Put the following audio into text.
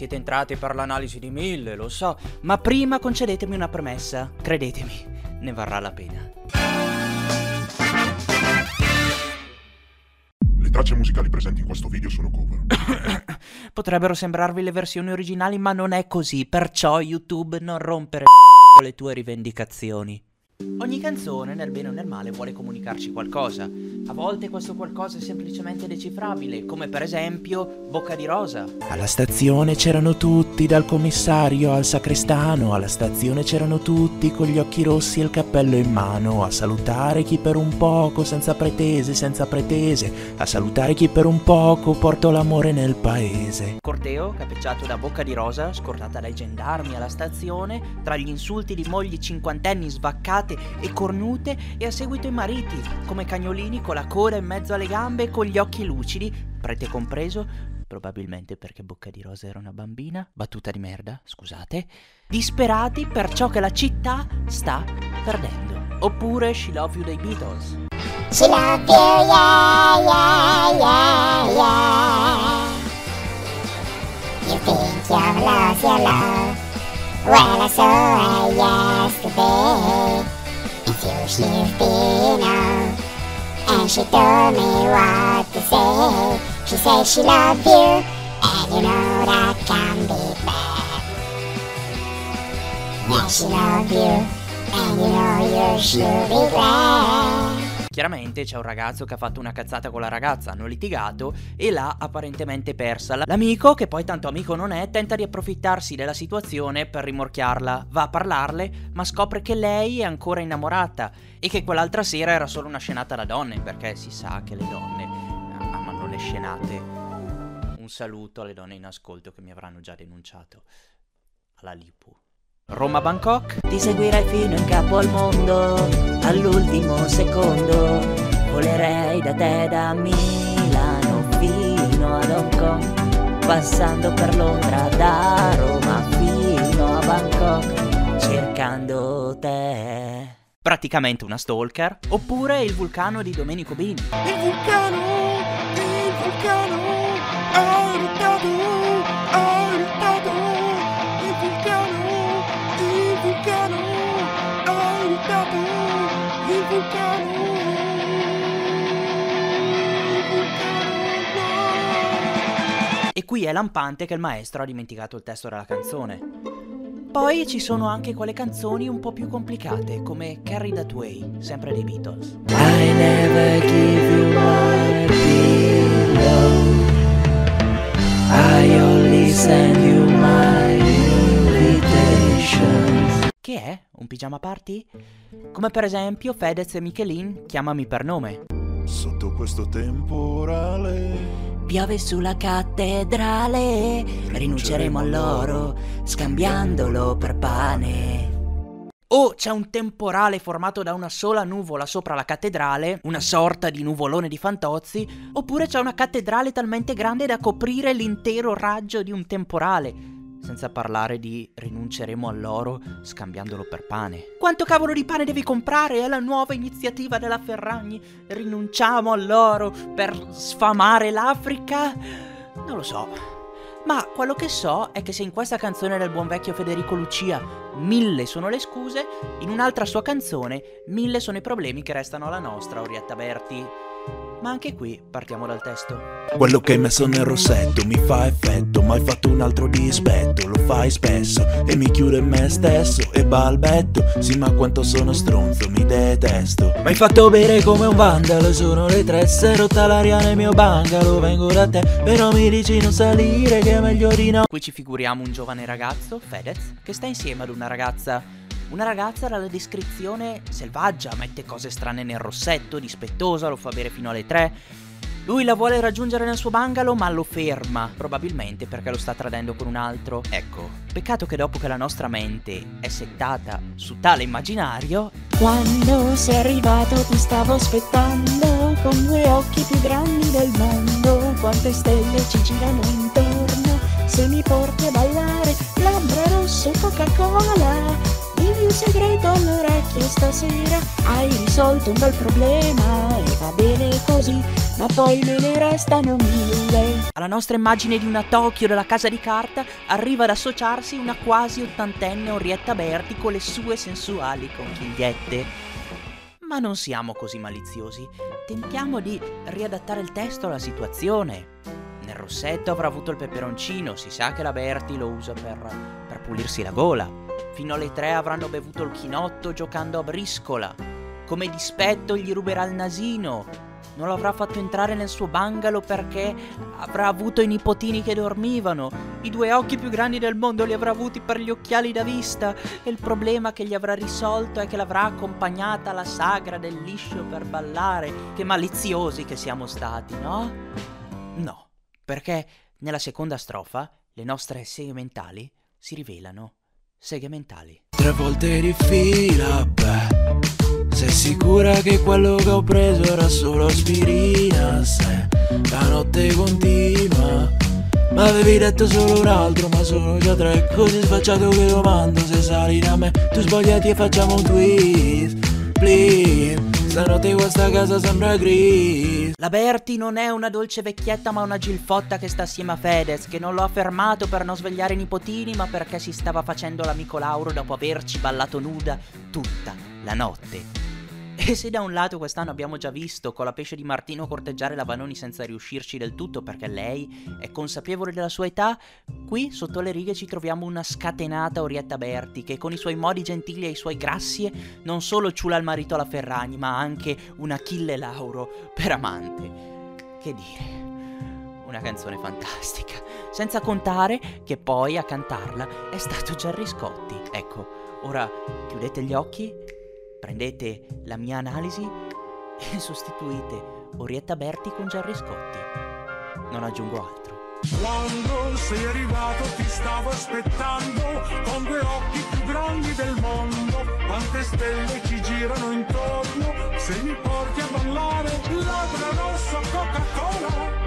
siete entrati per l'analisi di mille, lo so, ma prima concedetemi una premessa, credetemi, ne varrà la pena. Le tracce musicali presenti in questo video sono cover. Potrebbero sembrarvi le versioni originali, ma non è così, perciò YouTube non rompere le tue rivendicazioni. Ogni canzone, nel bene o nel male, vuole comunicarci qualcosa. A volte questo qualcosa è semplicemente decifrabile, come per esempio Bocca di Rosa. Alla stazione c'erano tutti, dal commissario al sacrestano. Alla stazione c'erano tutti con gli occhi rossi e il cappello in mano. A salutare chi per un poco, senza pretese, senza pretese. A salutare chi per un poco porto l'amore nel paese. Corteo, capeggiato da Bocca di Rosa, scordata dai gendarmi alla stazione, tra gli insulti di mogli cinquantenni svaccate e cornute e a seguito i mariti, come cagnolini con la coda in mezzo alle gambe e con gli occhi lucidi, prete compreso, probabilmente perché Bocca di Rosa era una bambina, battuta di merda, scusate, disperati per ciò che la città sta perdendo. Oppure She Love You dei Beatles. She love you, yeah, yeah, yeah, yeah. You think you're lost, you're lost. Well, I saw her yesterday. She's been on. And she told me what to say. She said she loved you, and you know that can be bad. And she loved you, and you know you should be glad. Chiaramente c'è un ragazzo che ha fatto una cazzata con la ragazza, hanno litigato e l'ha apparentemente persa. L'amico, che poi tanto amico non è, tenta di approfittarsi della situazione per rimorchiarla. Va a parlarle, ma scopre che lei è ancora innamorata e che quell'altra sera era solo una scenata da donne, perché si sa che le donne amano le scenate. Un saluto alle donne in ascolto che mi avranno già denunciato. Alla Lipu. Roma-Bangkok? Ti seguirei fino in capo al mondo, all'ultimo secondo. Volerei da te da Milano fino ad Hong Kong, passando per Londra da Roma fino a Bangkok, cercando te. Praticamente una stalker. Oppure il vulcano di Domenico Bini. Il vulcano, il vulcano, qui è lampante che il maestro ha dimenticato il testo della canzone. Poi ci sono anche quelle canzoni un po' più complicate, come Carry That Way, sempre dei Beatles. I never give you pillow. I only send you my invitations. Che è? Un pigiama party? Come per esempio Fedez e Michelin, Chiamami per nome. Sotto questo temporale Piove sulla cattedrale, rinunceremo all'oro, scambiandolo per pane. O c'è un temporale formato da una sola nuvola sopra la cattedrale, una sorta di nuvolone di fantozzi, oppure c'è una cattedrale talmente grande da coprire l'intero raggio di un temporale. Senza parlare di rinunceremo all'oro scambiandolo per pane. Quanto cavolo di pane devi comprare? È la nuova iniziativa della Ferragni. Rinunciamo all'oro per sfamare l'Africa? Non lo so. Ma quello che so è che se in questa canzone del buon vecchio Federico Lucia mille sono le scuse, in un'altra sua canzone mille sono i problemi che restano alla nostra, Orietta Berti. Ma anche qui partiamo dal testo. Quello che hai messo nel rossetto mi fa effetto, ma hai fatto un altro dispetto, lo fai spesso e mi chiudo in me stesso e balbetto. Sì, ma quanto sono stronzo, mi detesto. Mi hai fatto bere come un vandalo, sono le tre, si è rotta l'aria nel mio bungalow, vengo da te, però mi dici non salire che è meglio di no. Qui ci figuriamo un giovane ragazzo, Fedez, che sta insieme ad una ragazza. Una ragazza dalla descrizione selvaggia, mette cose strane nel rossetto, dispettosa, lo fa bere fino alle tre. Lui la vuole raggiungere nel suo bungalow ma lo ferma, probabilmente perché lo sta tradendo con un altro. Ecco, peccato che dopo che la nostra mente è settata su tale immaginario, Quando sei arrivato ti stavo aspettando con due occhi più grandi del mondo. Quante stelle ci girano intorno. Se mi porti a ballare, labbra rosse Coca-Cola. Mio segreto all'orecchio stasera Hai risolto un bel problema E va bene così Ma poi me ne restano mille Alla nostra immagine di una Tokyo della casa di carta arriva ad associarsi una quasi ottantenne Orietta Berti con le sue sensuali conchigliette. Ma non siamo così maliziosi, tentiamo di riadattare il testo alla situazione. Nel rossetto avrà avuto il peperoncino, si sa che la Berti lo usa per, per pulirsi la gola. Fino alle tre avranno bevuto il chinotto giocando a briscola. Come dispetto gli ruberà il nasino. Non l'avrà fatto entrare nel suo bungalow perché avrà avuto i nipotini che dormivano. I due occhi più grandi del mondo li avrà avuti per gli occhiali da vista. E il problema che gli avrà risolto è che l'avrà accompagnata alla sagra del liscio per ballare. Che maliziosi che siamo stati, no? No, perché nella seconda strofa le nostre seghe mentali si rivelano seghe mentali. Tre volte di fila, beh. Sei sicura che quello che ho preso era solo aspirina? Se la notte continua. Ma avevi detto solo un altro, ma sono già tre. Così sfacciato che domando se sali da me. Tu sbagliati e facciamo un twist Stanotte questa casa sembra gris. La Berti non è una dolce vecchietta ma una gilfotta che sta assieme a Fedez Che non l'ho affermato per non svegliare i nipotini ma perché si stava facendo l'amico Lauro dopo averci ballato nuda tutta la notte e se da un lato quest'anno abbiamo già visto con la pesce di Martino corteggiare la Vanoni senza riuscirci del tutto perché lei è consapevole della sua età, qui sotto le righe ci troviamo una scatenata Orietta Berti che con i suoi modi gentili e i suoi grassie non solo ciula il marito alla Ferragni ma anche un Achille Lauro per amante. Che dire una canzone fantastica. Senza contare che poi a cantarla è stato Gerry Scotti. Ecco, ora chiudete gli occhi Prendete la mia analisi e sostituite Orietta Berti con Gerry Scotti. Non aggiungo altro. Quando sei arrivato ti stavo aspettando con due occhi più grandi del mondo. Quante stelle ci girano intorno se mi porti a ballare labbra rossa Coca-Cola.